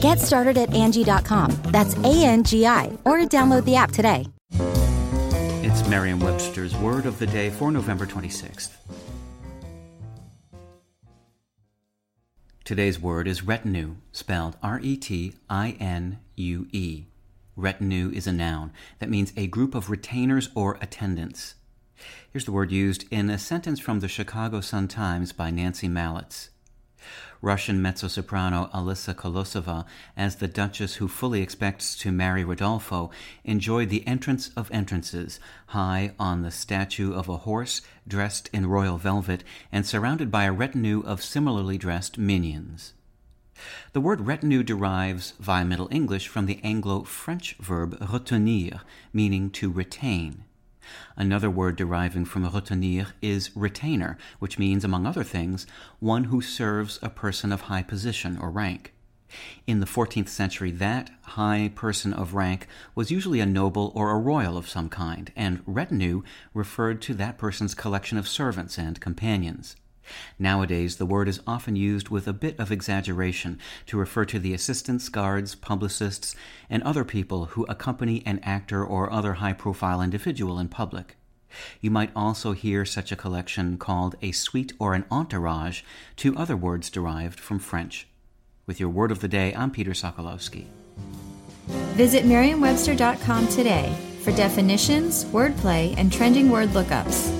Get started at Angi.com. That's A N G I, or download the app today. It's Merriam Webster's Word of the Day for November 26th. Today's word is retinue, spelled R E T I N U E. Retinue is a noun that means a group of retainers or attendants. Here's the word used in a sentence from the Chicago Sun-Times by Nancy Malitz. Russian mezzo-soprano Alisa Kolosova, as the Duchess who fully expects to marry Rodolfo, enjoyed the entrance of entrances, high on the statue of a horse dressed in royal velvet and surrounded by a retinue of similarly dressed minions. The word retinue derives via Middle English from the Anglo French verb retenir, meaning to retain. Another word deriving from retenir is retainer, which means, among other things, one who serves a person of high position or rank. In the 14th century, that high person of rank was usually a noble or a royal of some kind, and retinue referred to that person's collection of servants and companions. Nowadays, the word is often used with a bit of exaggeration to refer to the assistants, guards, publicists, and other people who accompany an actor or other high profile individual in public. You might also hear such a collection called a suite or an entourage, two other words derived from French. With your word of the day, I'm Peter Sokolowski. Visit Merriam-Webster.com today for definitions, wordplay, and trending word lookups.